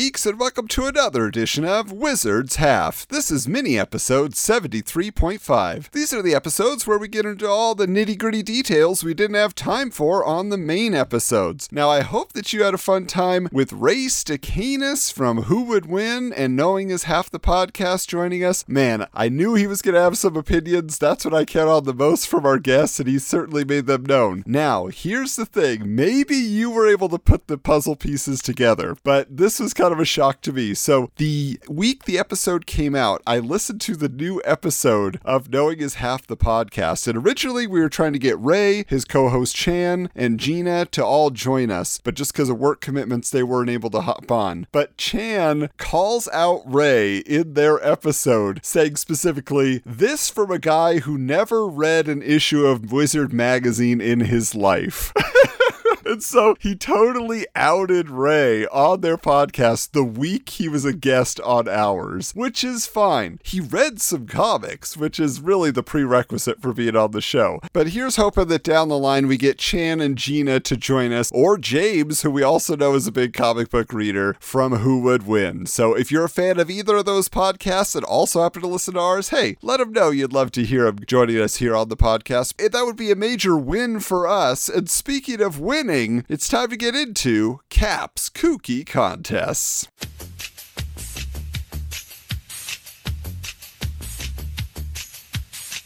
Geeks, and welcome to another edition of Wizards Half. This is mini episode 73.5. These are the episodes where we get into all the nitty gritty details we didn't have time for on the main episodes. Now, I hope that you had a fun time with Ray Stacanus from Who Would Win and Knowing Is Half the Podcast joining us. Man, I knew he was going to have some opinions. That's what I count on the most from our guests, and he certainly made them known. Now, here's the thing maybe you were able to put the puzzle pieces together, but this was kind of a shock to me. So, the week the episode came out, I listened to the new episode of Knowing is Half the Podcast. And originally, we were trying to get Ray, his co host Chan, and Gina to all join us. But just because of work commitments, they weren't able to hop on. But Chan calls out Ray in their episode, saying specifically, This from a guy who never read an issue of Wizard magazine in his life. And so he totally outed Ray on their podcast the week he was a guest on ours, which is fine. He read some comics, which is really the prerequisite for being on the show. But here's hoping that down the line we get Chan and Gina to join us, or James, who we also know is a big comic book reader from Who Would Win. So if you're a fan of either of those podcasts and also happen to listen to ours, hey, let them know you'd love to hear them joining us here on the podcast. That would be a major win for us. And speaking of winning, it's time to get into Cap's Kooky Contests.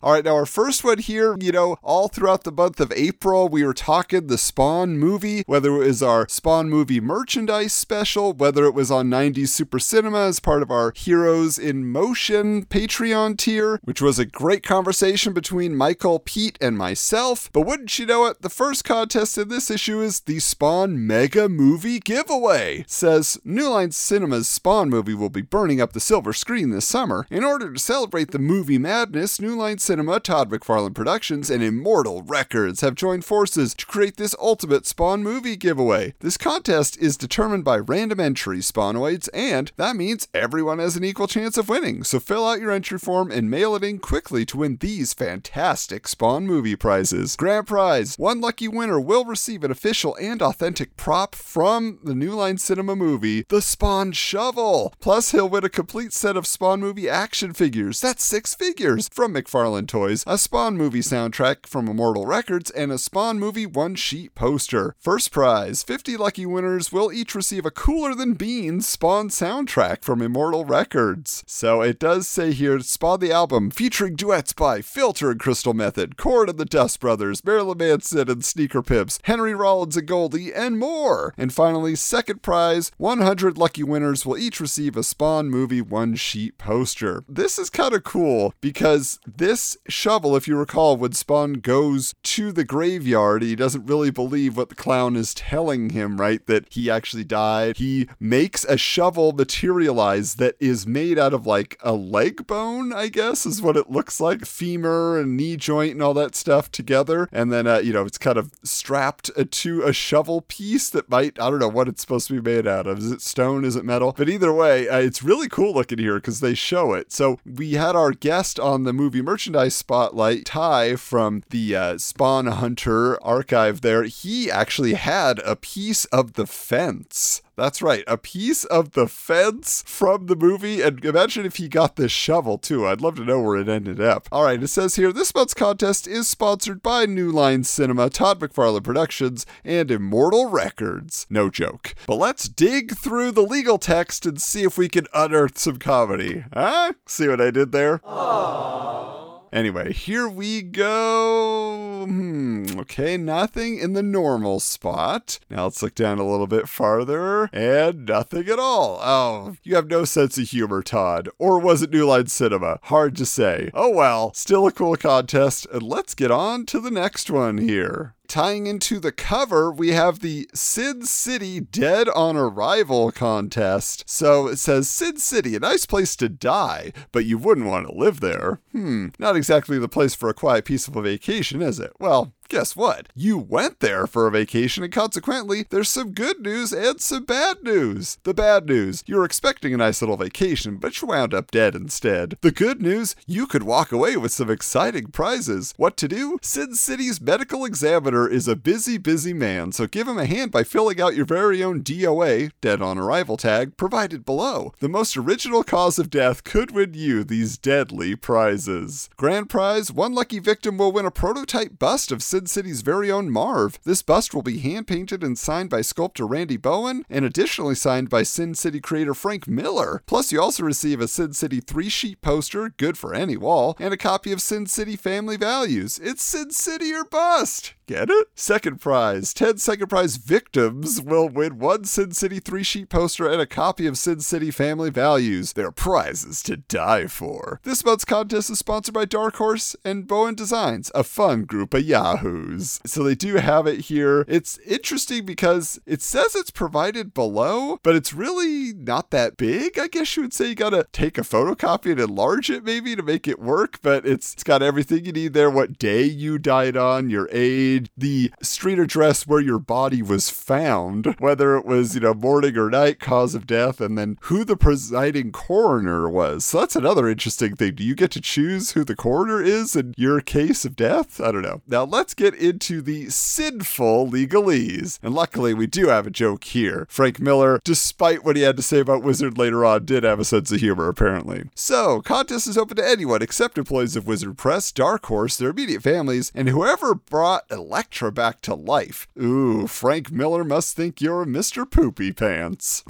All right, now our first one here, you know, all throughout the month of April, we were talking the Spawn movie, whether it was our Spawn movie merchandise special, whether it was on 90s Super Cinema as part of our Heroes in Motion Patreon tier, which was a great conversation between Michael, Pete, and myself. But wouldn't you know it, the first contest in this issue is the Spawn Mega Movie Giveaway. It says New Line Cinema's Spawn movie will be burning up the silver screen this summer. In order to celebrate the movie madness, New Line Cinema Cinema, Todd McFarlane Productions, and Immortal Records have joined forces to create this ultimate Spawn movie giveaway. This contest is determined by random entry Spawnoids, and that means everyone has an equal chance of winning. So fill out your entry form and mail it in quickly to win these fantastic Spawn movie prizes. Grand prize one lucky winner will receive an official and authentic prop from the New Line Cinema movie, the Spawn Shovel. Plus, he'll win a complete set of Spawn movie action figures. That's six figures from McFarlane Toys, a Spawn movie soundtrack from Immortal Records, and a Spawn movie one sheet poster. First prize 50 lucky winners will each receive a Cooler Than Beans Spawn soundtrack from Immortal Records. So it does say here Spawn the album featuring duets by Filter and Crystal Method, Korn and the Dust Brothers, Marilyn Manson and Sneaker Pimps, Henry Rollins and Goldie, and more. And finally, second prize 100 lucky winners will each receive a Spawn movie one sheet poster. This is kind of cool because this shovel, if you recall, when Spawn goes to the graveyard, he doesn't really believe what the clown is telling him, right? That he actually died. He makes a shovel materialize that is made out of like a leg bone, I guess, is what it looks like. Femur and knee joint and all that stuff together. And then, uh, you know, it's kind of strapped to a shovel piece that might, I don't know what it's supposed to be made out of. Is it stone? Is it metal? But either way, uh, it's really cool looking here because they show it. So we had our guest on the movie merchandise spotlight, Ty from the uh, Spawn Hunter archive there. He actually had a piece of the fence. That's right, a piece of the fence from the movie. And imagine if he got this shovel too. I'd love to know where it ended up. All right, it says here this month's contest is sponsored by New Line Cinema, Todd McFarlane Productions, and Immortal Records. No joke. But let's dig through the legal text and see if we can unearth some comedy. Huh? See what I did there? Aww. Anyway, here we go. Hmm, okay, nothing in the normal spot. Now let's look down a little bit farther, and nothing at all. Oh, you have no sense of humor, Todd. Or was it New Line Cinema? Hard to say. Oh well, still a cool contest, and let's get on to the next one here. Tying into the cover, we have the Sin City Dead on Arrival contest. So it says Sin City, a nice place to die, but you wouldn't want to live there. Hmm, not exactly the place for a quiet, peaceful vacation, is it? Well, guess what? You went there for a vacation, and consequently, there's some good news and some bad news. The bad news, you were expecting a nice little vacation, but you wound up dead instead. The good news, you could walk away with some exciting prizes. What to do? Sin City's medical examiner is a busy, busy man, so give him a hand by filling out your very own DOA, Dead on Arrival tag, provided below. The most original cause of death could win you these deadly prizes. Grand prize, one lucky victim will win a prototype bust of Sin City's very own Marv. This bust will be hand painted and signed by sculptor Randy Bowen, and additionally signed by Sin City creator Frank Miller. Plus, you also receive a Sin City three sheet poster, good for any wall, and a copy of Sin City Family Values. It's Sin City or bust! Get it? Second prize. 10 second prize victims will win one Sin City three sheet poster and a copy of Sin City Family Values. They're prizes to die for. This month's contest is sponsored by Dark Horse and Bowen Designs, a fun group of yahoos. So they do have it here. It's interesting because it says it's provided below, but it's really not that big. I guess you would say you gotta take a photocopy and enlarge it maybe to make it work, but it's, it's got everything you need there what day you died on, your age the street address where your body was found, whether it was, you know, morning or night, cause of death, and then who the presiding coroner was. So that's another interesting thing. Do you get to choose who the coroner is in your case of death? I don't know. Now let's get into the sinful legalese. And luckily, we do have a joke here. Frank Miller, despite what he had to say about Wizard later on, did have a sense of humor, apparently. So, contest is open to anyone except employees of Wizard Press, Dark Horse, their immediate families, and whoever brought Elektra back to life. Ooh, Frank Miller must think you're Mr. Poopy Pants.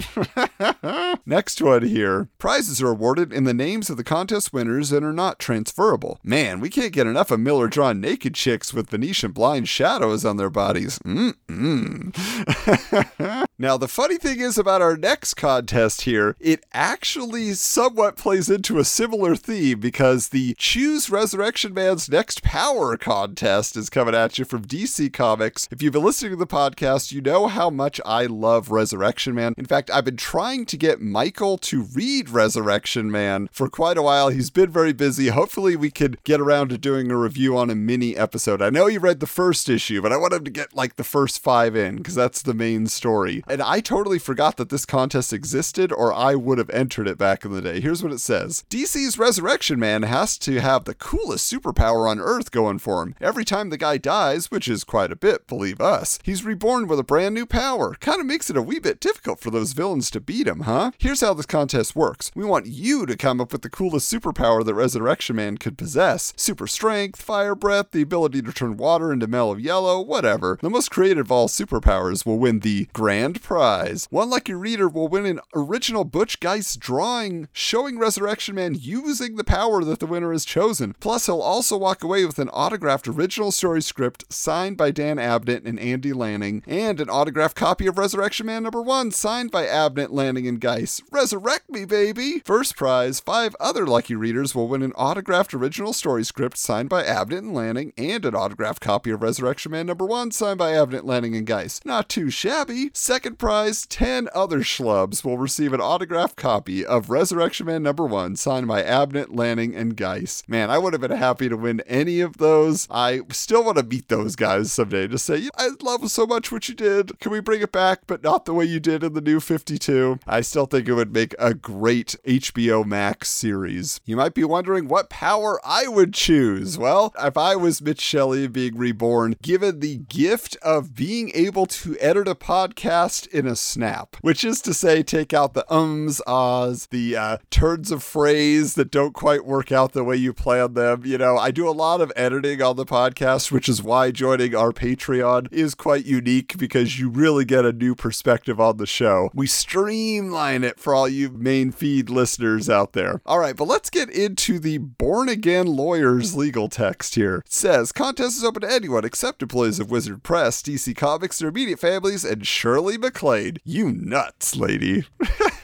Next one here. Prizes are awarded in the names of the contest winners and are not transferable. Man, we can't get enough of Miller drawn naked chicks with Venetian blind shadows on their bodies. Mm-mm. now, the funny thing is about our next contest here, it actually somewhat plays into a similar theme because the Choose Resurrection Man's Next Power contest is coming at you from DC Comics. If you've been listening to the podcast, you know how much I love Resurrection Man. In fact, I've been trying to get Michael to read Resurrection Man for quite a while. He's been very busy. Hopefully, we could get around to doing a review on a mini episode. I know he read the first issue, but I want him to get like the first five in because that's the main story. And I totally forgot that this contest existed, or I would have entered it back in the day. Here's what it says DC's Resurrection Man has to have the coolest superpower on Earth going for him. Every time the guy dies, which is quite a bit, believe us. He's reborn with a brand new power. Kind of makes it a wee bit difficult for those villains to beat him, huh? Here's how this contest works. We want you to come up with the coolest superpower that Resurrection Man could possess. Super strength, fire breath, the ability to turn water into mellow yellow, whatever. The most creative of all superpowers will win the grand prize. One lucky reader will win an original Butch Geist drawing showing Resurrection Man using the power that the winner has chosen. Plus, he'll also walk away with an autographed original story script signed by Dan Abnett and Andy Lanning, and an autographed copy of Resurrection Man number one signed by Abnett, Lanning, and Geist. Resurrect me, baby! First prize, five other lucky readers will win an autographed original story script signed by Abnett and Lanning, and an autographed copy of Resurrection Man number one signed by Abnett, Lanning, and Geist. Not too shabby. Second prize, 10 other schlubs will receive an autographed copy of Resurrection Man number one signed by Abnett, Lanning, and Geist. Man, I would have been happy to win any of those. I still want to meet those guys someday to say, I love so much what you did. Can we bring it back, but not the way you did in the new 52? I still think it would make a great HBO Max series. You might be wondering what power I would choose. Well, if I was Mitch Shelley being reborn, given the gift of being able to edit a podcast in a snap, which is to say, take out the ums, ahs, the uh, turns of phrase that don't quite work out the way you plan them. You know, I do a lot of editing on the podcast, which is why joining our Patreon is quite unique because you really get a new perspective on the show. We streamline it for all you main feed listeners out there. All right, but let's get into the born again lawyer's legal text here. It says contest is open to anyone except employees of Wizard Press, DC Comics, their immediate families, and Shirley MacLaine. You nuts, lady.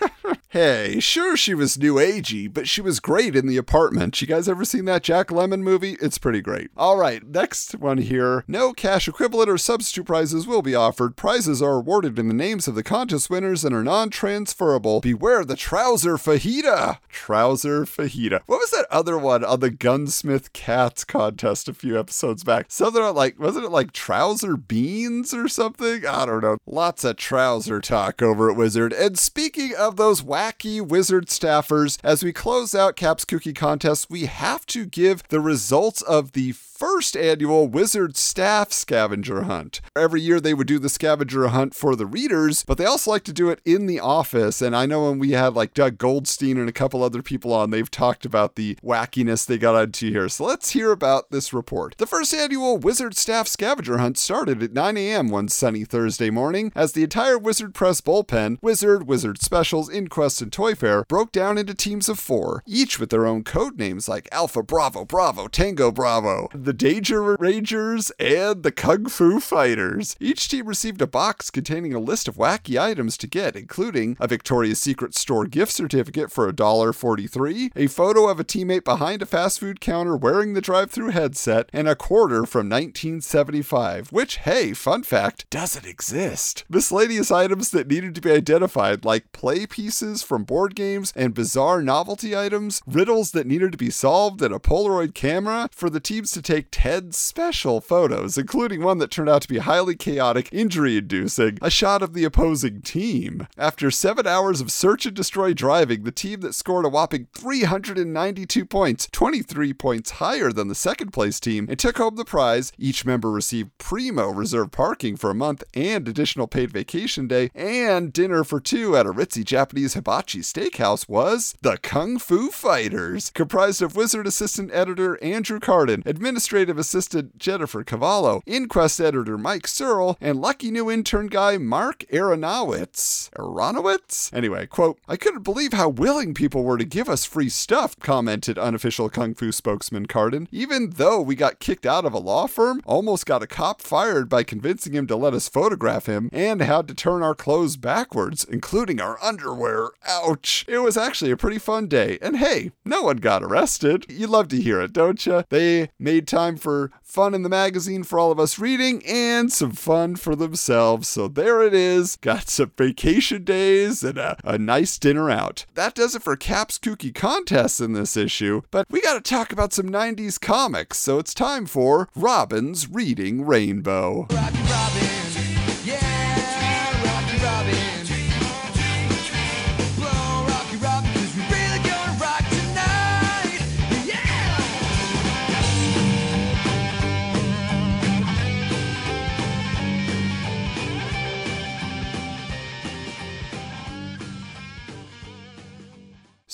Hey, sure she was new agey, but she was great in the apartment. You guys ever seen that Jack Lemmon movie? It's pretty great. All right, next one here. No cash equivalent or substitute prizes will be offered. Prizes are awarded in the names of the contest winners and are non-transferable. Beware the trouser fajita. Trouser fajita. What was that other one on the Gunsmith Cats contest a few episodes back? Something like wasn't it like trouser beans or something? I don't know. Lots of trouser talk over at Wizard. And speaking of those wacky Wizard staffers, as we close out Cap's Kooky Contest, we have to give the results of the first annual Wizard Staff Scavenger Hunt. Every year they would do the scavenger hunt for the readers, but they also like to do it in the office. And I know when we had like Doug Goldstein and a couple other people on, they've talked about the wackiness they got into here. So let's hear about this report. The first annual Wizard Staff Scavenger Hunt started at 9 a.m. one sunny Thursday morning as the entire Wizard Press bullpen, Wizard, Wizard Specials, Inquest, and Toy Fair broke down into teams of four, each with their own code names like Alpha Bravo Bravo Tango Bravo. The the Danger Rangers, and the Kung Fu Fighters. Each team received a box containing a list of wacky items to get, including a Victoria's Secret store gift certificate for $1.43, a photo of a teammate behind a fast food counter wearing the drive through headset, and a quarter from 1975, which, hey, fun fact, doesn't exist. Miscellaneous items that needed to be identified, like play pieces from board games and bizarre novelty items, riddles that needed to be solved, and a Polaroid camera for the teams to take take Ted's special photos, including one that turned out to be highly chaotic, injury inducing, a shot of the opposing team. After seven hours of search and destroy driving, the team that scored a whopping 392 points, 23 points higher than the second place team, and took home the prize, each member received primo reserved parking for a month and additional paid vacation day and dinner for two at a ritzy Japanese hibachi steakhouse was the Kung Fu Fighters, comprised of wizard assistant editor Andrew Kardon, administrator administrative assistant Jennifer Cavallo, Inquest editor Mike Searle, and lucky new intern guy Mark Aronowitz. Aronowitz? Anyway, quote, I couldn't believe how willing people were to give us free stuff, commented unofficial Kung Fu spokesman Kardon. Even though we got kicked out of a law firm, almost got a cop fired by convincing him to let us photograph him, and had to turn our clothes backwards, including our underwear. Ouch. It was actually a pretty fun day. And hey, no one got arrested. You love to hear it, don't you? They made time time for fun in the magazine for all of us reading and some fun for themselves. So there it is. Got some vacation days and a, a nice dinner out. That does it for Cap's Kooky contests in this issue, but we got to talk about some 90s comics. So it's time for Robin's Reading Rainbow. Rocky Robin.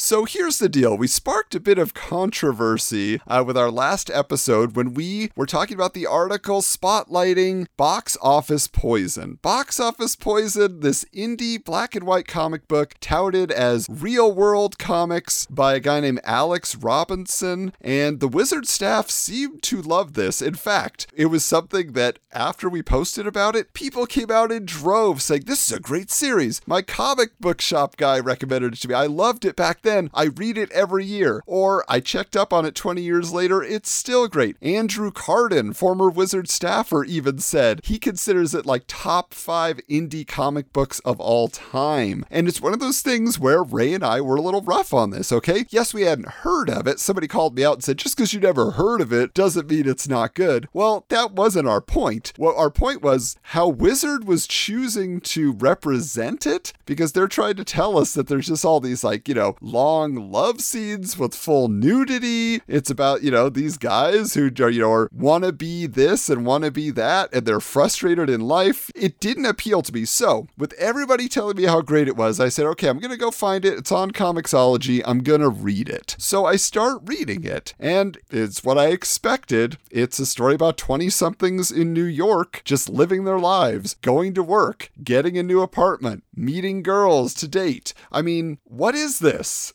So here's the deal. We sparked a bit of controversy uh, with our last episode when we were talking about the article spotlighting Box Office Poison. Box Office Poison, this indie black and white comic book touted as real world comics by a guy named Alex Robinson. And the Wizard staff seemed to love this. In fact, it was something that after we posted about it, people came out in droves saying, This is a great series. My comic book shop guy recommended it to me. I loved it back then. I read it every year. Or I checked up on it 20 years later, it's still great. Andrew Kardon, former Wizard staffer, even said he considers it like top five indie comic books of all time. And it's one of those things where Ray and I were a little rough on this, okay? Yes, we hadn't heard of it. Somebody called me out and said, just because you never heard of it doesn't mean it's not good. Well, that wasn't our point. What our point was how Wizard was choosing to represent it because they're trying to tell us that there's just all these, like, you know, long long love scenes with full nudity. It's about, you know, these guys who are, you know, want to be this and want to be that, and they're frustrated in life. It didn't appeal to me. So, with everybody telling me how great it was, I said, okay, I'm going to go find it. It's on Comixology. I'm going to read it. So I start reading it, and it's what I expected. It's a story about 20 somethings in New York just living their lives, going to work, getting a new apartment, meeting girls to date. I mean, what is this?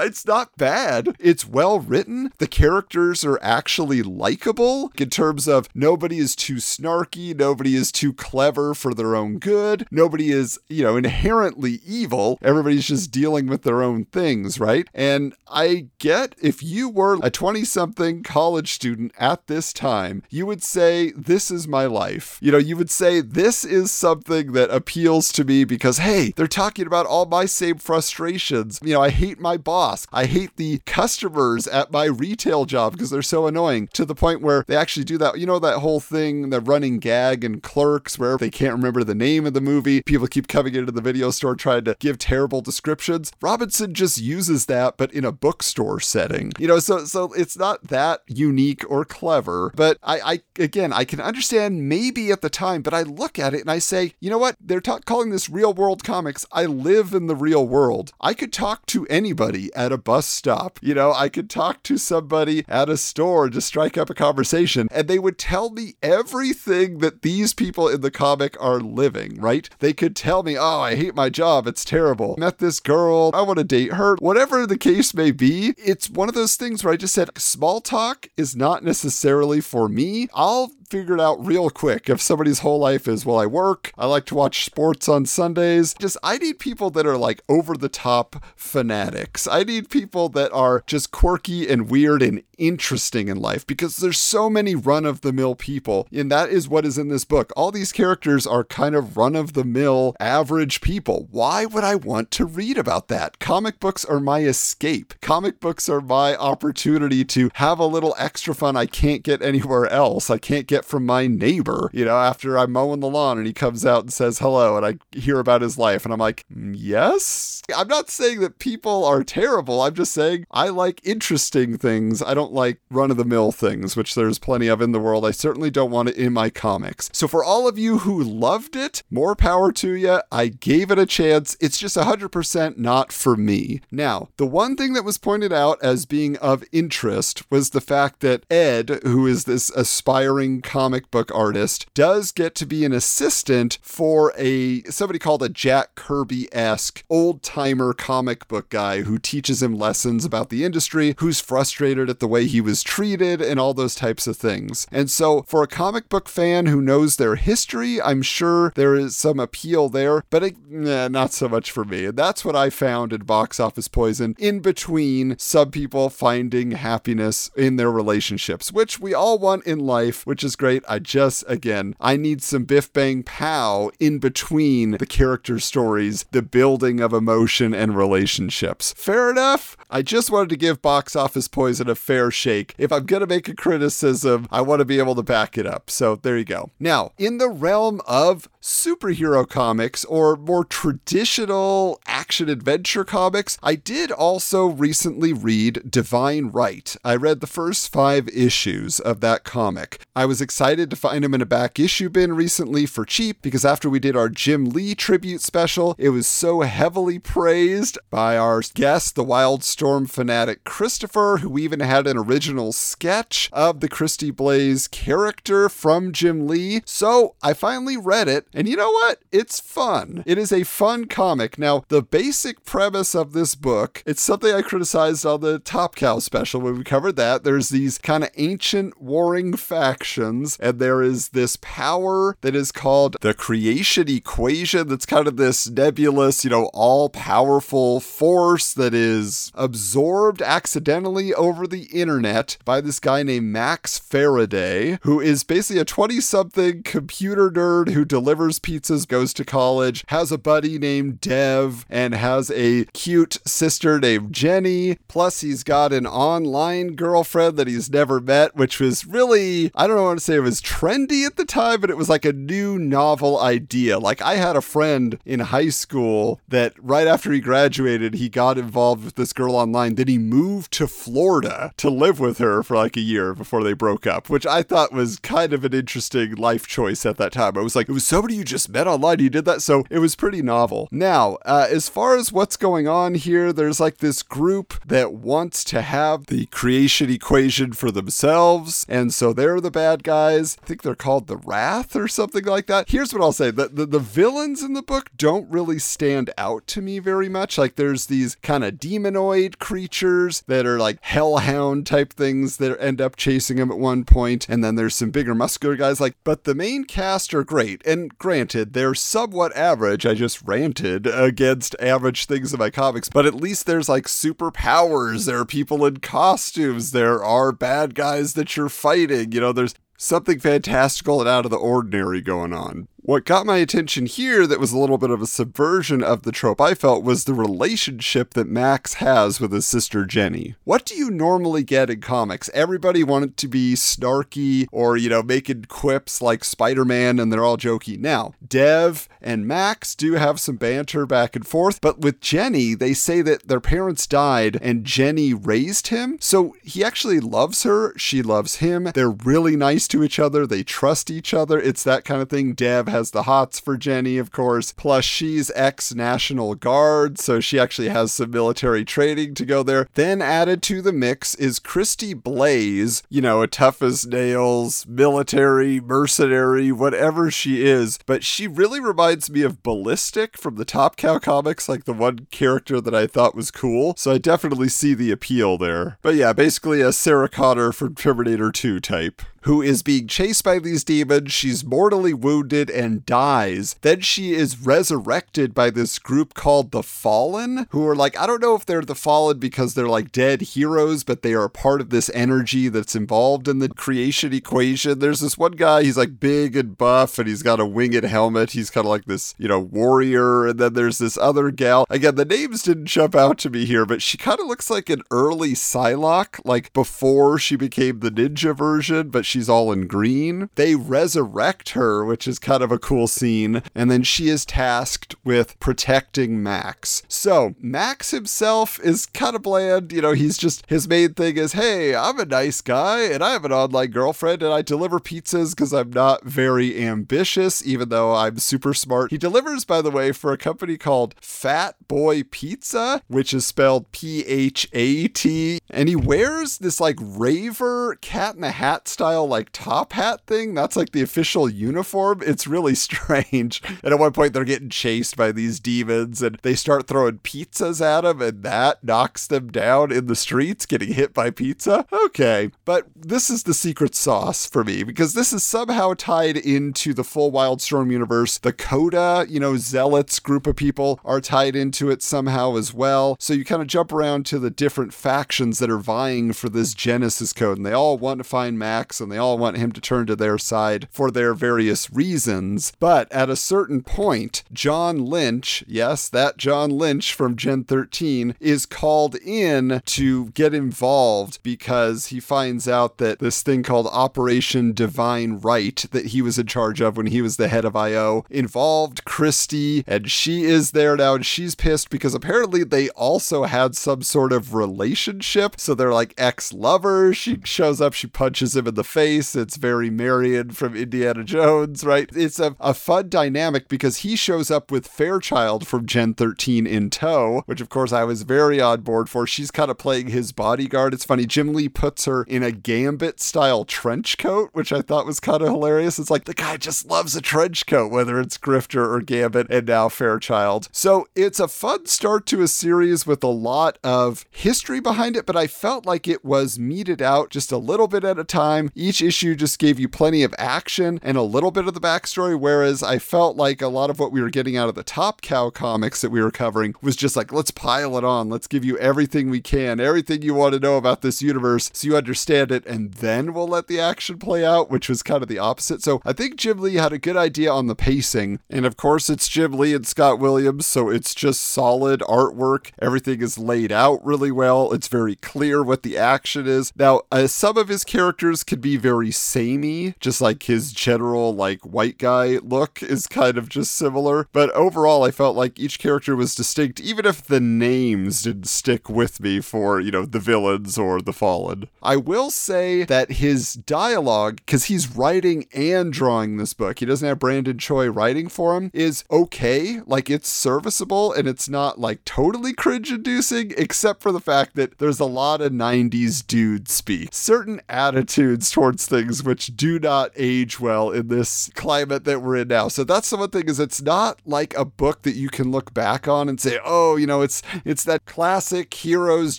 It's not bad. It's well written. The characters are actually likable in terms of nobody is too snarky, nobody is too clever for their own good, nobody is, you know, inherently evil. Everybody's just dealing with their own things, right? And I get if you were a 20 something college student at this time, you would say, This is my life. You know, you would say, This is something that appeals to me because, hey, they're talking about all my same frustrations. You know, I hate my boss. I hate the customers at my retail job because they're so annoying to the point where they actually do that. You know, that whole thing, the running gag and clerks where they can't remember the name of the movie. People keep coming into the video store trying to give terrible descriptions. Robinson just uses that, but in a bookstore setting. You know, so so it's not that unique or clever. But I, I again, I can understand maybe at the time, but I look at it and I say, you know what? They're ta- calling this real world comics. I live in the real world. I could talk to anybody at a bus stop. You know, I could talk to somebody at a store to strike up a conversation, and they would tell me everything that these people in the comic are living, right? They could tell me, oh, I hate my job. It's terrible. Met this girl. I want to date her. Whatever the case may be, it's one of those things where I just said, small talk is not necessarily for me. I'll figure it out real quick if somebody's whole life is, well, I work, I like to watch sports on Sundays. Just, I need people that are like over the top fanatics. I need people that are just quirky and weird and interesting in life because there's so many run of the mill people. And that is what is in this book. All these characters are kind of run of the mill, average people. Why would I want to read about that? Comic books are my escape. Comic books are my opportunity to have a little extra fun I can't get anywhere else. I can't get from my neighbor, you know, after I'm mowing the lawn and he comes out and says hello and I hear about his life and I'm like, mm, yes? I'm not saying that people are terrible. I'm just saying I like interesting things. I don't like run of the mill things, which there's plenty of in the world. I certainly don't want it in my comics. So for all of you who loved it, more power to you. I gave it a chance. It's just 100% not for me. Now, the one thing that was pointed out as being of interest was the fact that Ed, who is this aspiring comic book artist, does get to be an assistant for a somebody called a Jack Kirby esque old timer comic book guy who teaches him lessons about the industry, who's frustrated at the way he was treated, and all those types of things. And so, for a comic book fan who knows their history, I'm sure there is some appeal there, but it, nah, not so much for me. And that's what I found in Box Office Poison in between some people finding happiness in their relationships, which we all want in life, which is great. I just, again, I need some biff bang pow in between the character stories, the building of emotion and relationships. Fair enough. I just wanted to give Box Office Poison a fair shake. If I'm going to make a criticism, I want to be able to back it up. So there you go. Now, in the realm of superhero comics or more traditional action adventure comics, I did also recently read Divine Right. I read the first five issues of that comic. I was excited to find him in a back issue bin recently for cheap because after we did our Jim Lee tribute special, it was so heavily praised by our guest, the Wildstorm fanatic Christopher, who even had an original sketch of the Christy Blaze character from Jim Lee. So I finally read it, and you know what? It's fun. It is a fun comic. Now, the basic premise of this book, it's something I criticized on the Top Cow special when we covered that. There's these kind of ancient warring factions, and there is this power that is called the creation equation that's kind of this nebulous, you know, all powerful force that is absorbed accidentally over the internet by this guy named Max Faraday, who is basically a 20 something computer nerd who delivers pizzas, goes to college, has a buddy named Dev, and has a cute sister named Jenny. Plus, he's got an online girlfriend that he's never met, which was really, I don't know want to say it was trendy at the time, but it was like a new novel idea. Like, I had a friend in high school that right after he graduated, he got involved with this girl online. Then he moved to Florida to live with her for like a year before they broke up, which I thought was kind of an interesting life choice at that time. I was like, it was so somebody you just met online, you did that. So it was pretty novel. Now, uh, as far as what's going on here, there's like this group that wants to have the creation equation for themselves. And so they're the bad guys. I think they're called the Wrath or something like that. Here's what I'll say the, the, the villains in the book don't really stand out to me very much. Like there's these kind of demonoid creatures that are like hellhound type things that end up chasing him at one point, and then there's some bigger muscular guys. Like, but the main cast are great, and granted, they're somewhat average. I just ranted against average things in my comics, but at least there's like superpowers. There are people in costumes. There are bad guys that you're fighting. You know, there's something fantastical and out of the ordinary going on. What got my attention here that was a little bit of a subversion of the trope I felt was the relationship that Max has with his sister Jenny. What do you normally get in comics? Everybody wanted to be snarky or, you know, making quips like Spider Man and they're all jokey. Now, Dev and Max do have some banter back and forth, but with Jenny, they say that their parents died and Jenny raised him. So he actually loves her. She loves him. They're really nice to each other. They trust each other. It's that kind of thing. Dev has the hots for Jenny, of course. Plus, she's ex National Guard, so she actually has some military training to go there. Then added to the mix is Christy Blaze, you know, a tough as nails, military, mercenary, whatever she is. But she really reminds me of Ballistic from the Top Cow comics, like the one character that I thought was cool. So I definitely see the appeal there. But yeah, basically a Sarah Connor from Terminator 2 type who is being chased by these demons. She's mortally wounded and dies. Then she is resurrected by this group called the Fallen, who are like, I don't know if they're the Fallen because they're like dead heroes, but they are part of this energy that's involved in the creation equation. There's this one guy, he's like big and buff, and he's got a winged helmet. He's kind of like this, you know, warrior. And then there's this other gal. Again, the names didn't jump out to me here, but she kind of looks like an early Psylocke, like before she became the ninja version, but she's all in green. They resurrect her, which is kind of a cool scene, and then she is tasked with protecting Max. So, Max himself is kind of bland. You know, he's just, his main thing is, hey, I'm a nice guy and I have an online girlfriend and I deliver pizzas because I'm not very ambitious, even though I'm super smart. He delivers, by the way, for a company called Fat Boy Pizza, which is spelled P H A T, and he wears this like raver cat in the hat style like top hat thing. That's like the official uniform. It's really strange. And at one point, they're getting chased by these demons and they start throwing pizzas at them, and that knocks them down in the streets, getting hit by pizza. Okay. But this is the secret sauce for me because this is somehow tied into the full Wildstorm universe. The Coda, you know, zealots group of people are tied into it somehow as well. So you kind of jump around to the different factions that are vying for this Genesis code, and they all want to find Max and they all want him to turn to their side for their various reasons. But at a certain point, John Lynch, yes, that John Lynch from Gen 13, is called in to get involved because he finds out that this thing called Operation Divine Right that he was in charge of when he was the head of IO involved Christy, and she is there now and she's pissed because apparently they also had some sort of relationship. So they're like ex lovers. She shows up, she punches him in the face face. It's very Marion from Indiana Jones, right? It's a, a fun dynamic because he shows up with Fairchild from Gen 13 in tow, which of course I was very on board for. She's kind of playing his bodyguard. It's funny. Jim Lee puts her in a gambit style trench coat, which I thought was kind of hilarious. It's like the guy just loves a trench coat, whether it's Grifter or Gambit, and now Fairchild. So it's a fun start to a series with a lot of history behind it, but I felt like it was meted out just a little bit at a time. Each issue just gave you plenty of action and a little bit of the backstory, whereas I felt like a lot of what we were getting out of the Top Cow comics that we were covering was just like, let's pile it on. Let's give you everything we can, everything you want to know about this universe so you understand it, and then we'll let the action play out, which was kind of the opposite. So I think Jim Lee had a good idea on the pacing. And of course, it's Jim Lee and Scott Williams, so it's just solid artwork. Everything is laid out really well. It's very clear what the action is. Now, uh, some of his characters can be very samey, just like his general like white guy look is kind of just similar. But overall, I felt like each character was distinct, even if the names didn't stick with me for, you know, the villains or the fallen. I will say that his dialogue, because he's writing and drawing this book, he doesn't have Brandon Choi writing for him, is okay. Like it's serviceable and it's not like totally cringe inducing, except for the fact that there's a lot of 90s dude speak. Certain attitudes towards things which do not age well in this climate that we're in now. So that's the one thing is it's not like a book that you can look back on and say, oh, you know, it's it's that classic hero's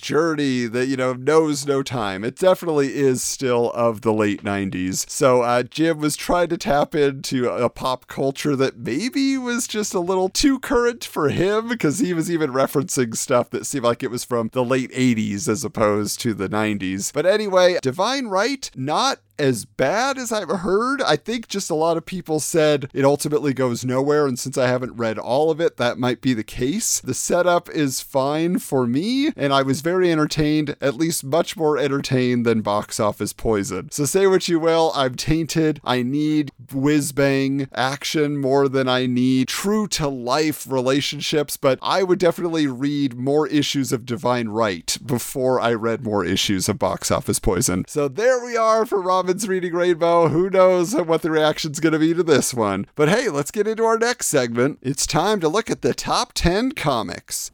journey that, you know, knows no time. It definitely is still of the late 90s. So uh, Jim was trying to tap into a pop culture that maybe was just a little too current for him because he was even referencing stuff that seemed like it was from the late 80s as opposed to the 90s. But anyway, Divine Right, not as bad as I've heard. I think just a lot of people said it ultimately goes nowhere, and since I haven't read all of it, that might be the case. The setup is fine for me, and I was very entertained, at least much more entertained than Box Office Poison. So say what you will, I'm tainted. I need whiz bang action more than I need true to life relationships, but I would definitely read more issues of Divine Right before I read more issues of Box Office Poison. So there we are for Robin Reading Rainbow. Who knows what the reaction's going to be to this one? But hey, let's get into our next segment. It's time to look at the top 10 comics.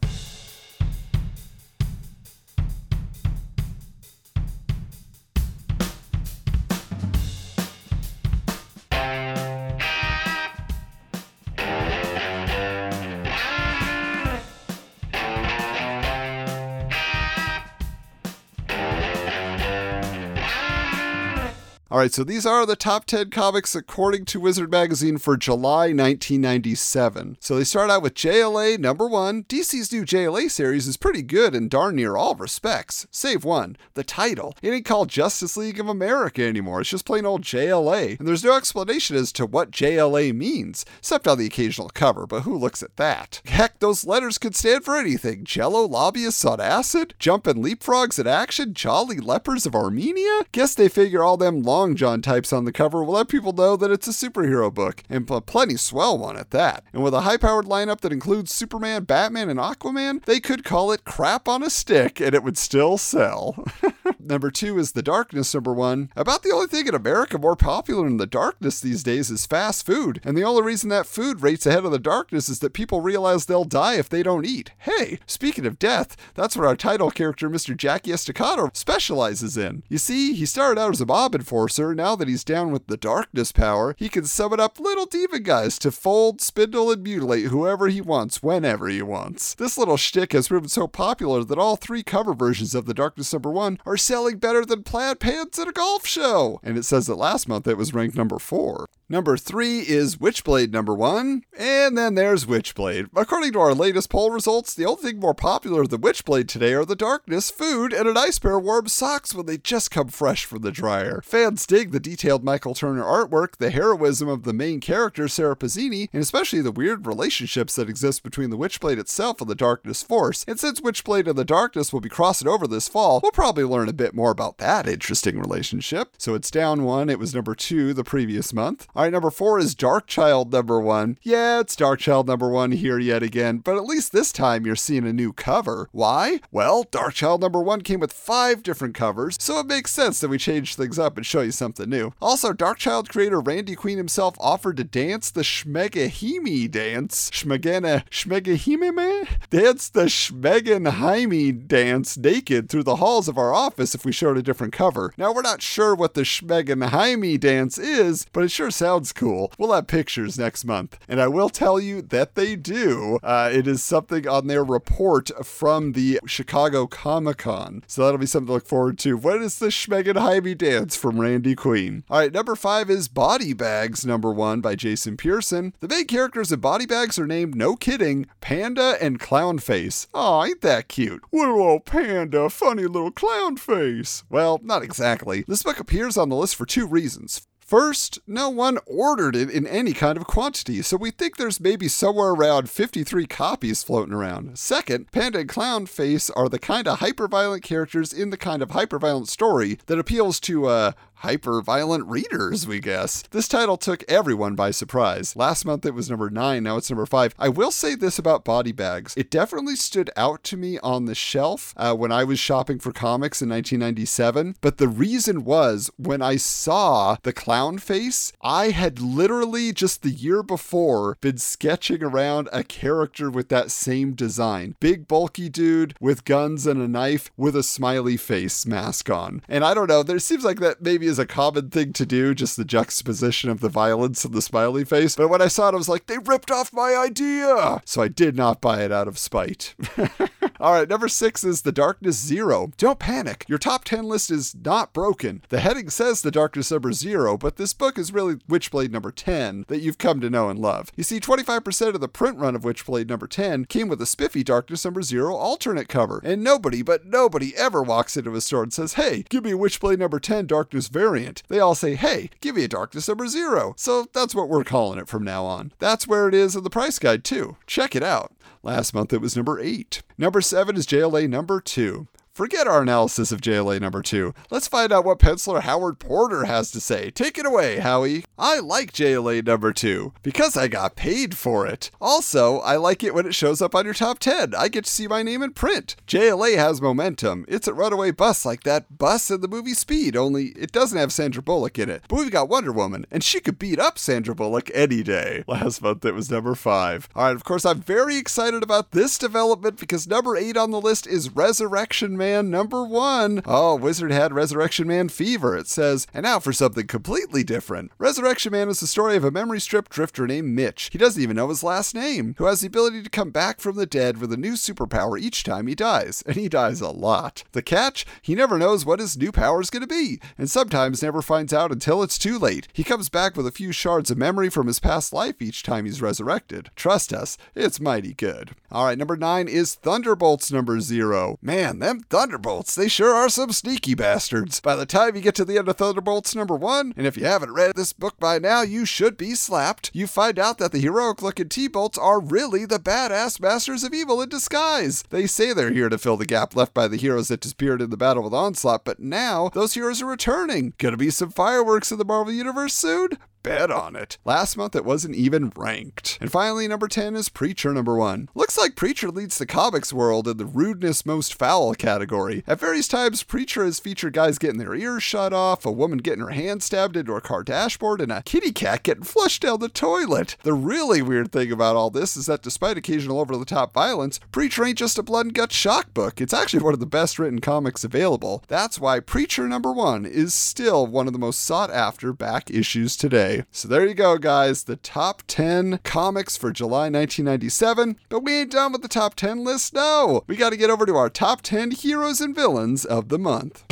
All right, so these are the top 10 comics according to Wizard Magazine for July 1997. So they start out with JLA number one. DC's new JLA series is pretty good in darn near all respects, save one the title. It ain't called Justice League of America anymore, it's just plain old JLA. And there's no explanation as to what JLA means, except on the occasional cover, but who looks at that? Heck, those letters could stand for anything Jello lobbyists on acid, jumping leapfrogs in action, jolly lepers of Armenia? Guess they figure all them long Long John types on the cover will let people know that it's a superhero book, and a plenty swell one at that. And with a high powered lineup that includes Superman, Batman, and Aquaman, they could call it crap on a stick and it would still sell. number two is The Darkness, number one. About the only thing in America more popular than The Darkness these days is fast food. And the only reason that food rates ahead of The Darkness is that people realize they'll die if they don't eat. Hey, speaking of death, that's what our title character, Mr. Jackie Estacado, specializes in. You see, he started out as a mob enforcer now that he's down with the darkness power, he can summon up little demon guys to fold, spindle, and mutilate whoever he wants, whenever he wants. This little shtick has proven so popular that all three cover versions of The Darkness Number 1 are selling better than plaid pants at a golf show. And it says that last month it was ranked number 4. Number three is Witchblade number one, and then there's Witchblade. According to our latest poll results, the only thing more popular than Witchblade today are the darkness, food, and a nice pair of warm socks when they just come fresh from the dryer. Fans dig the detailed Michael Turner artwork, the heroism of the main character, Sarah Pezzini, and especially the weird relationships that exist between the Witchblade itself and the Darkness Force. And since Witchblade and the Darkness will be crossing over this fall, we'll probably learn a bit more about that interesting relationship. So it's down one, it was number two the previous month. All right, number four is Darkchild number one. Yeah, it's Darkchild number one here yet again, but at least this time you're seeing a new cover. Why? Well, Darkchild number one came with five different covers, so it makes sense that we change things up and show you something new. Also, Darkchild creator Randy Queen himself offered to dance the Schmegahimi dance. Schmegana Schmegahimi Dance the Schmegenheimi dance naked through the halls of our office if we showed a different cover. Now, we're not sure what the Schmegenheimi dance is, but it sure sounds cool. We'll have pictures next month. And I will tell you that they do. Uh, it is something on their report from the Chicago Comic Con. So that'll be something to look forward to. What is the Schmegenheimie dance from Randy Queen? All right, number five is Body Bags, number one by Jason Pearson. The main characters in Body Bags are named, no kidding, Panda and Clown Face. Aw, ain't that cute? Little old panda, funny little clown Well, not exactly. This book appears on the list for two reasons. First, no one ordered it in any kind of quantity, so we think there's maybe somewhere around 53 copies floating around. Second, Panda and Clown Face are the kind of hyper-violent characters in the kind of hyper-violent story that appeals to, uh, hyper violent readers, we guess. This title took everyone by surprise. Last month it was number 9, now it's number 5. I will say this about body bags. It definitely stood out to me on the shelf uh, when I was shopping for comics in 1997, but the reason was when I saw the clown face, I had literally just the year before been sketching around a character with that same design. Big bulky dude with guns and a knife with a smiley face mask on. And I don't know, there seems like that maybe is a common thing to do, just the juxtaposition of the violence and the smiley face. But when I saw it, I was like, they ripped off my idea. So I did not buy it out of spite. All right, number six is The Darkness Zero. Don't panic. Your top 10 list is not broken. The heading says The Darkness number zero, but this book is really Witchblade number 10 that you've come to know and love. You see, 25% of the print run of Witchblade number 10 came with a spiffy Darkness number zero alternate cover. And nobody, but nobody ever walks into a store and says, hey, give me a Witchblade number 10 Darkness variant. They all say, hey, give me a Darkness number zero. So that's what we're calling it from now on. That's where it is in the price guide, too. Check it out. Last month it was number 8. Number 7 is JLA number 2. Forget our analysis of JLA number two. Let's find out what penciler Howard Porter has to say. Take it away, Howie. I like JLA number two because I got paid for it. Also, I like it when it shows up on your top 10. I get to see my name in print. JLA has momentum. It's a runaway bus like that bus in the movie Speed, only it doesn't have Sandra Bullock in it. But we've got Wonder Woman, and she could beat up Sandra Bullock any day. Last month it was number five. All right, of course, I'm very excited about this development because number eight on the list is Resurrection Man. Man number one. Oh, Wizard had Resurrection Man fever, it says. And now for something completely different. Resurrection Man is the story of a memory strip drifter named Mitch. He doesn't even know his last name, who has the ability to come back from the dead with a new superpower each time he dies. And he dies a lot. The catch? He never knows what his new power is going to be, and sometimes never finds out until it's too late. He comes back with a few shards of memory from his past life each time he's resurrected. Trust us, it's mighty good. All right, number nine is Thunderbolts number zero. Man, them Thunderbolts, they sure are some sneaky bastards. By the time you get to the end of Thunderbolts number one, and if you haven't read this book by now, you should be slapped. You find out that the heroic looking T Bolts are really the badass masters of evil in disguise. They say they're here to fill the gap left by the heroes that disappeared in the battle with Onslaught, but now those heroes are returning. Gonna be some fireworks in the Marvel Universe soon? Bet on it. Last month it wasn't even ranked. And finally, number 10 is Preacher number 1. Looks like Preacher leads the comics world in the rudeness most foul category. At various times, Preacher has featured guys getting their ears shut off, a woman getting her hand stabbed into a car dashboard, and a kitty cat getting flushed down the toilet. The really weird thing about all this is that despite occasional over the top violence, Preacher ain't just a blood and guts shock book. It's actually one of the best written comics available. That's why Preacher number 1 is still one of the most sought after back issues today. So there you go, guys. The top 10 comics for July 1997. But we ain't done with the top 10 list, no. We got to get over to our top 10 heroes and villains of the month.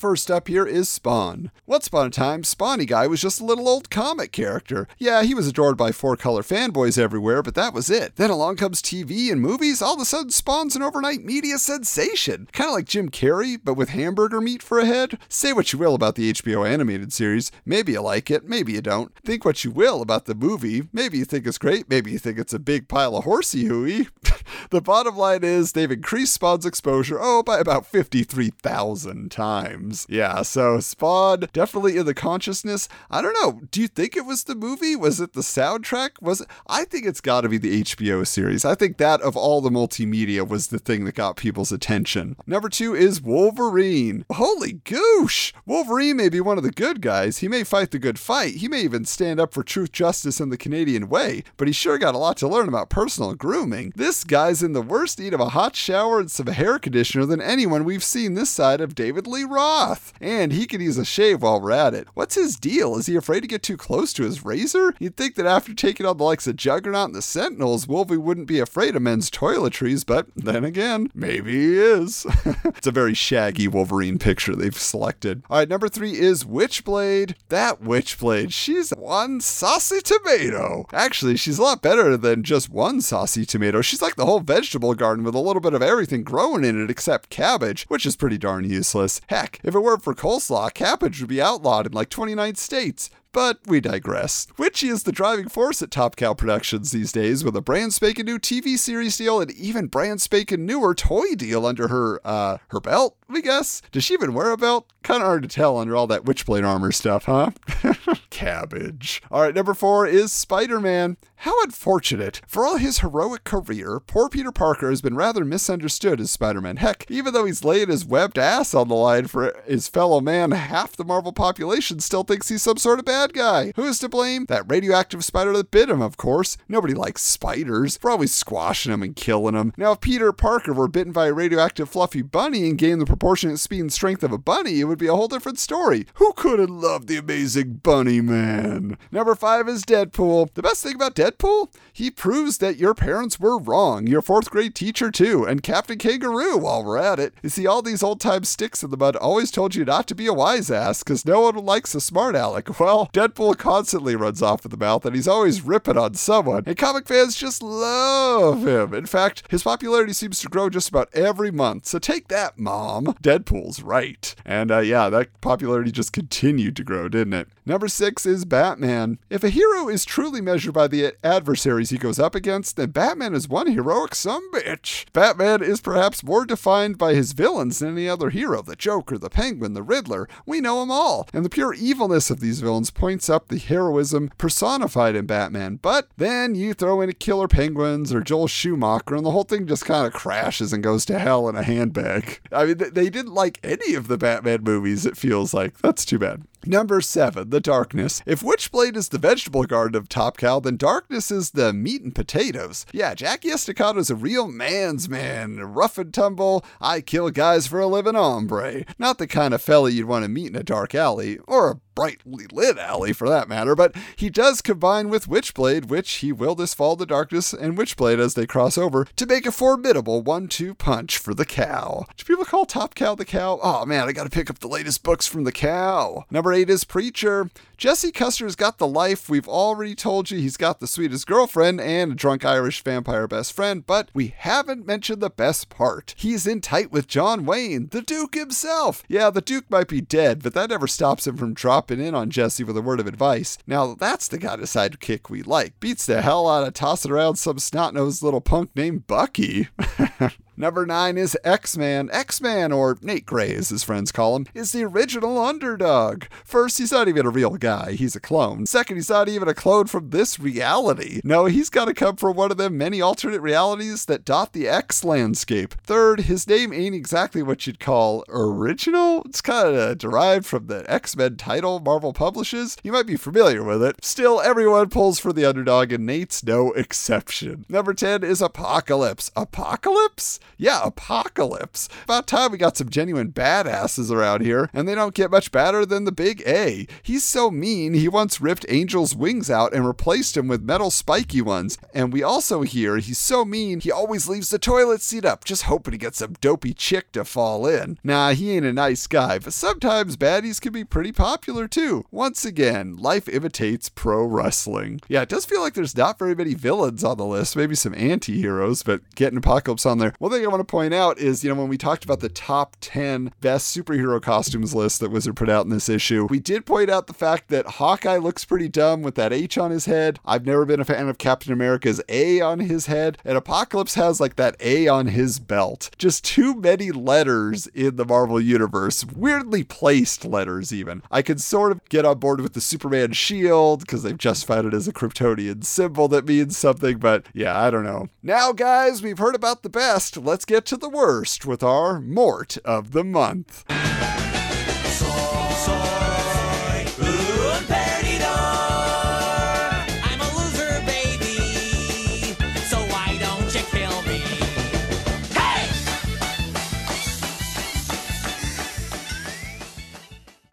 First up here is Spawn. Once upon a time, Spawny Guy was just a little old comic character. Yeah, he was adored by four color fanboys everywhere, but that was it. Then along comes TV and movies, all of a sudden Spawn's an overnight media sensation. Kind of like Jim Carrey, but with hamburger meat for a head. Say what you will about the HBO animated series. Maybe you like it, maybe you don't. Think what you will about the movie. Maybe you think it's great, maybe you think it's a big pile of horsey hooey. the bottom line is they've increased Spawn's exposure, oh, by about 53,000 times times. Yeah, so Spawn definitely in the consciousness. I don't know. Do you think it was the movie? Was it the soundtrack? Was it? I think it's got to be the HBO series. I think that of all the multimedia was the thing that got people's attention. Number two is Wolverine. Holy goosh! Wolverine may be one of the good guys. He may fight the good fight. He may even stand up for truth, justice, and the Canadian way. But he sure got a lot to learn about personal grooming. This guy's in the worst need of a hot shower and some hair conditioner than anyone we've seen this side of David Lee Roth. And he could use a shave while we're at it. What's his deal? Is he afraid to get too close to his razor? You'd think that after taking on the likes of Juggernaut and the Sentinels, Wolvie wouldn't be afraid of men's toiletries, but then again, maybe he is. it's a very shaggy Wolverine picture they've selected. All right, number three is Witchblade. That Witchblade, she's one saucy tomato. Actually, she's a lot better than just one saucy tomato. She's like the whole vegetable garden with a little bit of everything growing in it except cabbage, which is pretty darn useless. Heck, if it weren't for coleslaw, cabbage would be outlawed in like 29 states. But we digress. Witchy is the driving force at Top Cow Productions these days with a brand spanking new TV series deal and even brand spanking newer toy deal under her, uh, her belt, we guess. Does she even wear a belt? Kind of hard to tell under all that Witchblade armor stuff, huh? Cabbage. All right, number four is Spider Man. How unfortunate. For all his heroic career, poor Peter Parker has been rather misunderstood as Spider Man. Heck, even though he's laying his webbed ass on the line for his fellow man, half the Marvel population still thinks he's some sort of bad guy. Who is to blame? That radioactive spider that bit him, of course. Nobody likes spiders. We're always squashing them and killing them. Now, if Peter Parker were bitten by a radioactive fluffy bunny and gained the proportionate speed and strength of a bunny, it would be a whole different story. Who couldn't love the amazing Bunny Man? Number five is Deadpool. The best thing about Deadpool? He proves that your parents were wrong. Your fourth grade teacher, too, and Captain Kangaroo while we're at it. You see, all these old time sticks in the mud always told you not to be a wise ass because no one likes a smart aleck. Well, Deadpool constantly runs off at the mouth and he's always ripping on someone, and comic fans just love him. In fact, his popularity seems to grow just about every month. So take that, Mom. Deadpool's right. And uh, yeah, that popularity just continued to grow, didn't it? Number six is Batman. If a hero is truly measured by the adversaries he goes up against, then Batman is one heroic some bitch. Batman is perhaps more defined by his villains than any other hero the Joker, the Penguin, the Riddler. We know them all. And the pure evilness of these villains points up the heroism personified in Batman. But then you throw in a Killer Penguins or Joel Schumacher, and the whole thing just kind of crashes and goes to hell in a handbag. I mean, they didn't like any of the Batman movies, it feels like. That's too bad. Number seven, the darkness. If Witchblade is the vegetable garden of Top Cow, then darkness is the meat and potatoes. Yeah, Jackie Estacado a real man's man, rough and tumble, I kill guys for a living hombre. Not the kind of fella you'd want to meet in a dark alley, or a brightly lit alley for that matter, but he does combine with Witchblade, which he will this fall the darkness and Witchblade as they cross over, to make a formidable one-two punch for the cow. Do people call Top Cow the cow? Oh man, I gotta pick up the latest books from the cow. Number eight is Preacher. Jesse Custer's got the life. We've already told you he's got the sweetest girlfriend and a drunk Irish vampire best friend, but we haven't mentioned the best part. He's in tight with John Wayne, the Duke himself. Yeah, the Duke might be dead, but that never stops him from dropping in on Jesse with a word of advice. Now, that's the kind of sidekick we like. Beats the hell out of tossing around some snot-nosed little punk named Bucky. Number nine is X Man. X Man, or Nate Gray as his friends call him, is the original underdog. First, he's not even a real guy, he's a clone. Second, he's not even a clone from this reality. No, he's got to come from one of them many alternate realities that dot the X landscape. Third, his name ain't exactly what you'd call original. It's kind of derived from the X Men title Marvel publishes. You might be familiar with it. Still, everyone pulls for the underdog, and Nate's no exception. Number 10 is Apocalypse. Apocalypse? Yeah, Apocalypse. About time we got some genuine badasses around here, and they don't get much badder than the Big A. He's so mean, he once ripped Angel's wings out and replaced him with metal spiky ones. And we also hear he's so mean, he always leaves the toilet seat up, just hoping to get some dopey chick to fall in. Nah, he ain't a nice guy, but sometimes baddies can be pretty popular too. Once again, life imitates pro wrestling. Yeah, it does feel like there's not very many villains on the list, maybe some anti heroes, but getting Apocalypse on there. One thing I want to point out is, you know, when we talked about the top 10 best superhero costumes list that Wizard put out in this issue, we did point out the fact that Hawkeye looks pretty dumb with that H on his head. I've never been a fan of Captain America's A on his head, and Apocalypse has like that A on his belt. Just too many letters in the Marvel Universe, weirdly placed letters, even. I could sort of get on board with the Superman shield because they've justified it as a Kryptonian symbol that means something, but yeah, I don't know. Now, guys, we've heard about the best let's get to the worst with our Mort of the Month.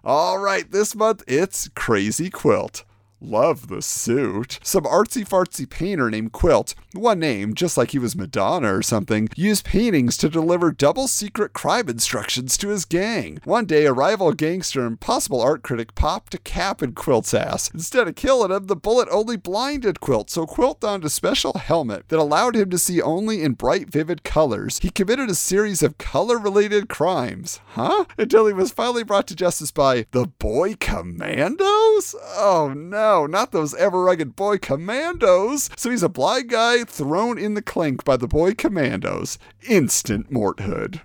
All right, this month it's Crazy Quilt. Love the suit. Some artsy fartsy painter named Quilt, one name, just like he was Madonna or something, used paintings to deliver double secret crime instructions to his gang. One day, a rival gangster and possible art critic popped a cap in Quilt's ass. Instead of killing him, the bullet only blinded Quilt, so Quilt donned a special helmet that allowed him to see only in bright, vivid colors. He committed a series of color related crimes. Huh? Until he was finally brought to justice by the Boy Commandos? Oh no no, not those ever rugged boy commandos. So he's a blind guy thrown in the clink by the boy commandos. Instant morthood.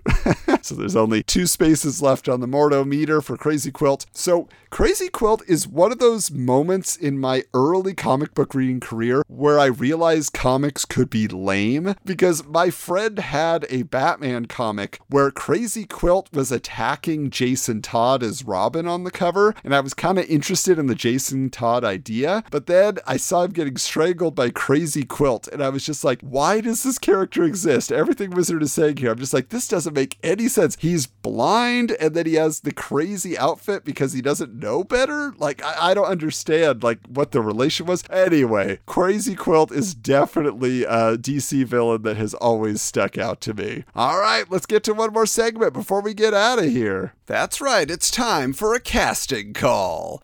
so there's only two spaces left on the Morto meter for Crazy Quilt. So Crazy Quilt is one of those moments in my early comic book reading career where I realized comics could be lame because my friend had a Batman comic where Crazy Quilt was attacking Jason Todd as Robin on the cover, and I was kind of interested in the Jason Todd idea. But then I saw him getting strangled by Crazy Quilt, and I was just like, why does this character exist? Everything Wizard is saying here, I'm just like, this doesn't make any sense. He's blind, and then he has the crazy outfit because he doesn't know better. Like, I, I don't understand like what the relation was. Anyway, Crazy Quilt is definitely a DC villain that has always stuck out to me. All right, let's get to one more segment before we get out of here. That's right, it's time for a casting call.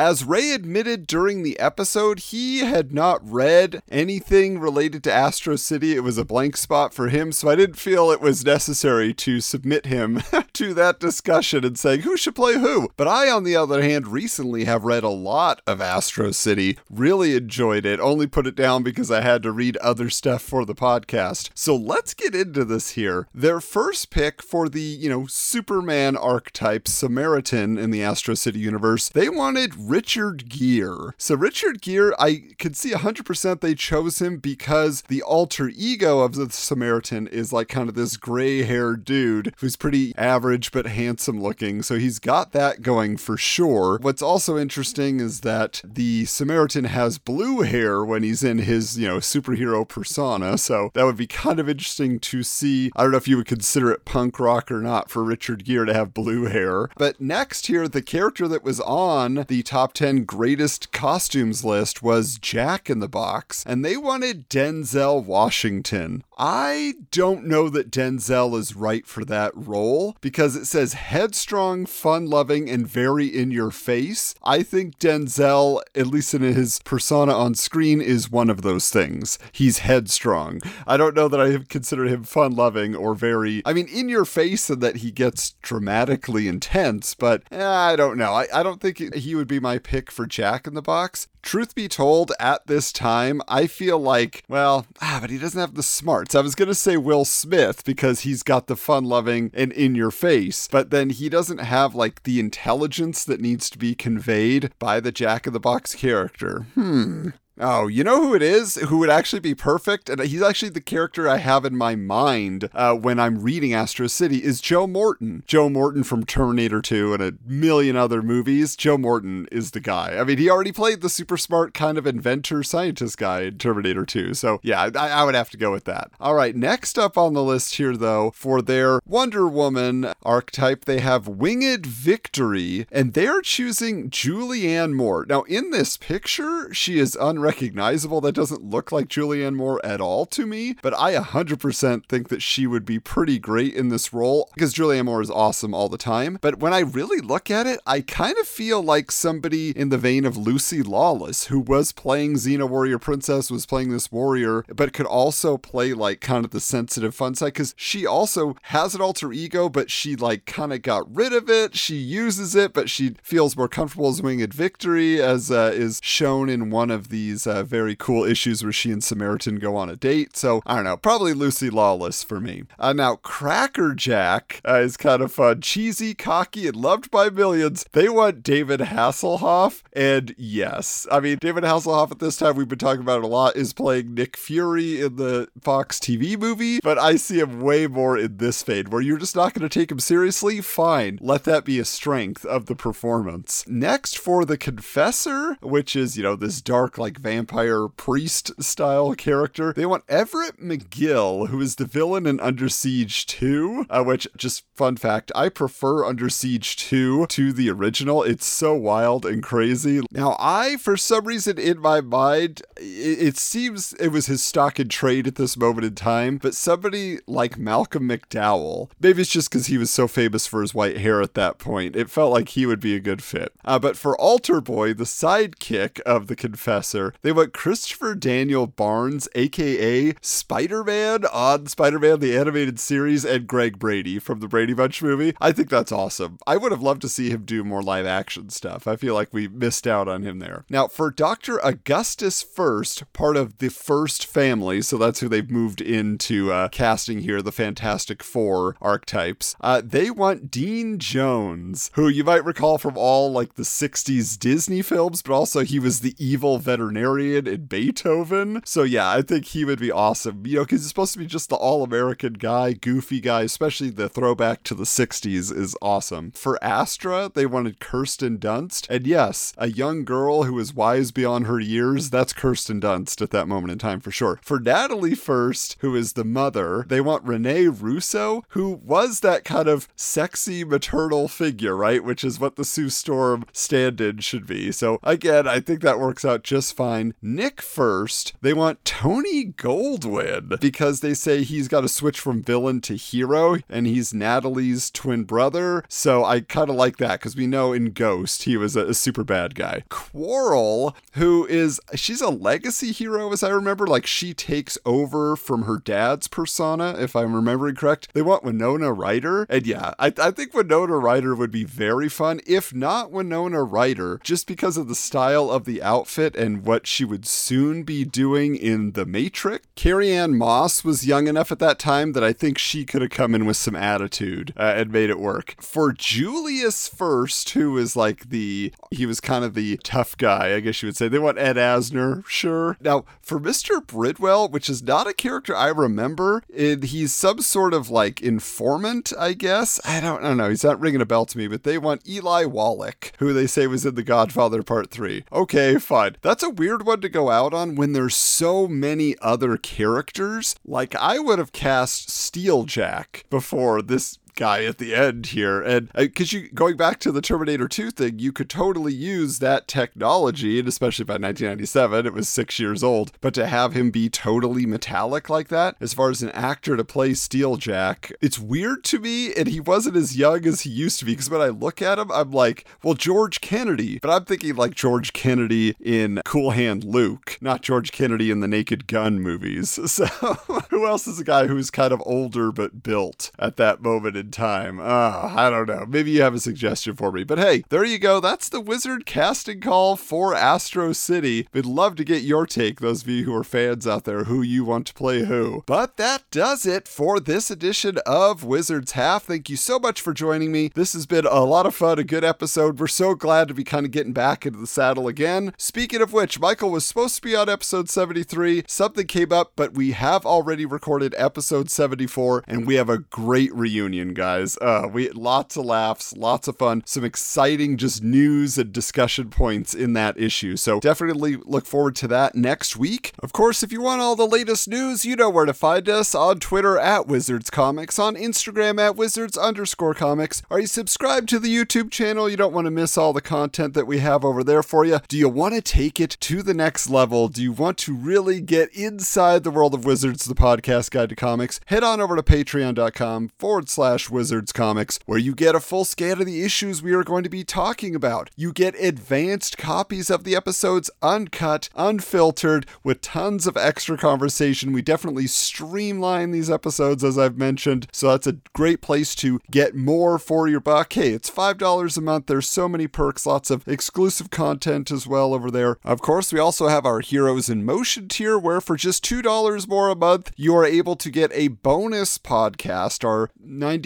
As Ray admitted during the episode, he had not read anything related to Astro City. It was a blank spot for him, so I didn't feel it was necessary to submit him to that discussion and saying who should play who. But I, on the other hand, recently have read a lot of Astro City, really enjoyed it, only put it down because I had to read other stuff for the podcast. So let's get into this here. Their first pick for the, you know, Superman archetype, Samaritan in the Astro City universe, they wanted Richard Gere. So, Richard Gere, I could see 100% they chose him because the alter ego of the Samaritan is like kind of this gray haired dude who's pretty average but handsome looking. So, he's got that going for sure. What's also interesting is that the Samaritan has blue hair when he's in his, you know, superhero persona. So, that would be kind of interesting to see. I don't know if you would consider it punk rock or not for Richard Gere to have blue hair. But next here, the character that was on the top 10 greatest costumes list was Jack in the Box, and they wanted Denzel Washington. I don't know that Denzel is right for that role because it says headstrong, fun loving, and very in your face. I think Denzel, at least in his persona on screen, is one of those things. He's headstrong. I don't know that I consider him fun loving or very, I mean, in your face and that he gets dramatically intense, but eh, I don't know. I, I don't think he would be my pick for Jack in the Box. Truth be told, at this time, I feel like, well, ah, but he doesn't have the smarts. I was going to say Will Smith because he's got the fun loving and in your face, but then he doesn't have like the intelligence that needs to be conveyed by the Jack of the Box character. Hmm. Oh, you know who it is who would actually be perfect? And he's actually the character I have in my mind uh, when I'm reading Astro City is Joe Morton. Joe Morton from Terminator 2 and a million other movies. Joe Morton is the guy. I mean, he already played the super smart kind of inventor scientist guy in Terminator 2. So yeah, I, I would have to go with that. All right, next up on the list here, though, for their Wonder Woman archetype, they have Winged Victory, and they're choosing Julianne Moore. Now, in this picture, she is unrecognizable unrecognizable. That doesn't look like Julianne Moore at all to me, but I 100% think that she would be pretty great in this role because Julianne Moore is awesome all the time. But when I really look at it, I kind of feel like somebody in the vein of Lucy Lawless, who was playing Xena Warrior Princess, was playing this warrior, but could also play like kind of the sensitive fun side because she also has an alter ego, but she like kind of got rid of it. She uses it, but she feels more comfortable as Winged Victory, as uh, is shown in one of these these uh, very cool issues where she and Samaritan go on a date. So I don't know, probably Lucy Lawless for me. Uh, now, Crackerjack uh, is kind of fun, cheesy, cocky, and loved by millions. They want David Hasselhoff, and yes, I mean David Hasselhoff at this time we've been talking about it a lot is playing Nick Fury in the Fox TV movie, but I see him way more in this fade where you're just not going to take him seriously. Fine, let that be a strength of the performance. Next for the Confessor, which is you know this dark like vampire priest style character, they want Everett McGill, who is the villain in Under Siege 2, uh, which just fun fact, I prefer Under Siege 2 to the original. It's so wild and crazy. Now, I, for some reason in my mind, it, it seems it was his stock in trade at this moment in time, but somebody like Malcolm McDowell, maybe it's just because he was so famous for his white hair at that point, it felt like he would be a good fit. Uh, but for Altar Boy, the sidekick of the Confessor, they want Christopher Daniel Barnes, aka Spider Man on Spider Man the Animated Series, and Greg Brady from the Brady Bunch movie. I think that's awesome. I would have loved to see him do more live action stuff. I feel like we missed out on him there. Now, for Dr. Augustus Furst, part of the First family, so that's who they've moved into uh, casting here, the Fantastic Four archetypes, uh, they want Dean Jones, who you might recall from all like the 60s Disney films, but also he was the evil veterinarian in Beethoven. So yeah, I think he would be awesome, you know, because he's supposed to be just the all American guy, goofy guy, especially the throwback to the 60s is awesome. For Astra, they wanted Kirsten Dunst. And yes, a young girl who is wise beyond her years, that's Kirsten Dunst at that moment in time for sure. For Natalie Furst, who is the mother, they want Renee Russo, who was that kind of sexy maternal figure, right? Which is what the Sue Storm stand in should be. So again, I think that works out just fine. Nick Furst, they want Tony Goldwyn because they say he's got to switch from villain to hero and he's Natalie's twin brother. So I kind of like that because we know in Ghost he was a, a, super bad guy. Quarrel, who is, she's a legacy hero as I remember, like she takes over from her dad's persona, if I'm remembering correct. They want Winona Ryder. And yeah, I, I think Winona Ryder would be very fun. If not Winona Ryder, just because of the style of the outfit and what she would soon be doing in The Matrix. Carrie Ann Moss was young enough at that time that I think she could have come in with some attitude uh, and made it work. For Julius Furst, who is like the, he was kind of the tough guy, I guess you would say. They want Ed Asner, sure. Now, for Mr. Bridwell, which is not a character I remember, it, he's some sort of like informant, I guess. I don't, I don't know. He's not ringing a bell to me, but they want Eli Wallach, who they say was in The Godfather Part 3. Okay, fine. That's a weird one to go out on when there's so many other characters. Like, I would have cast Steeljack before this guy at the end here. And because uh, you going back to the terminator 2 thing you could totally use that technology and especially by 1997 it was six years old but to have him be totally metallic like that as far as an actor to play steeljack it's weird to me and he wasn't as young as he used to be because when i look at him i'm like well george kennedy. But i'm thinking like george kennedy in cool hand luke not george kennedy in the naked gun movies. So who else is a guy who's kind of older but built at that moment in time. Uh, I don't know. Maybe you have a suggestion for me. But hey, there you go. That's the Wizard casting call for Astro City. We'd love to get your take, those of you who are fans out there, who you want to play who. But that does it for this edition of Wizards Half. Thank you so much for joining me. This has been a lot of fun, a good episode. We're so glad to be kind of getting back into the saddle again. Speaking of which, Michael was supposed to be on episode 73. Something came up, but we have already recorded episode 74, and we have a great reunion, guys. Uh, we lots of laughs, lots of fun, some exciting just news and discussion points in that issue. So definitely look forward to that next week. Of course, if you want all the latest news, you know where to find us on Twitter at Wizards Comics, on Instagram at Wizards underscore comics. Are you subscribed to the YouTube channel? You don't want to miss all the content that we have over there for you. Do you want to take it to the next level? Do you want to really get inside the world of Wizards, the podcast guide to comics? Head on over to patreon.com forward slash slash wizards comics, where you get a full scan of the issues we are going to be talking about. You get advanced copies of the episodes uncut, unfiltered, with tons of extra conversation. We definitely streamline these episodes, as I've mentioned, so that's a great place to get more for your buck. Hey, it's $5 a month. There's so many perks, lots of exclusive content as well over there. Of course, we also have our Heroes in Motion tier, where for just $2 more a month, you are able to get a bonus podcast, our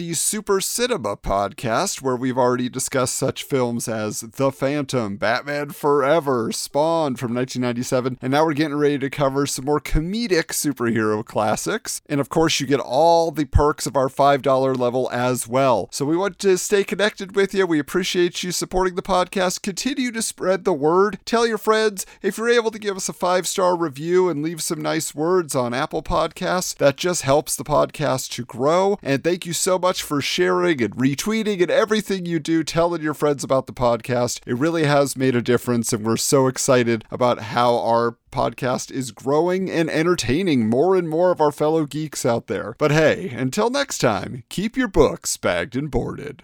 90s Super Cinema podcast, where we've already discussed such films as The Phantom, Batman Forever, Spawn from 1997, and now we're getting ready to cover some more comedic superhero classics. And of course, you get all the perks of our $5 level as well. So we want to stay connected with you. We appreciate you supporting the podcast. Continue to spread the word. Tell your friends. If you're able to give us a five star review and leave some nice words on Apple Podcasts, that just helps the podcast to grow. And thank you so much for sharing and retweeting and everything you do, telling your friends about the podcast. It really has made a difference, and we're so excited about how our podcast is growing and entertaining more and more of our fellow geeks out there. But hey, until next time, keep your books bagged and boarded.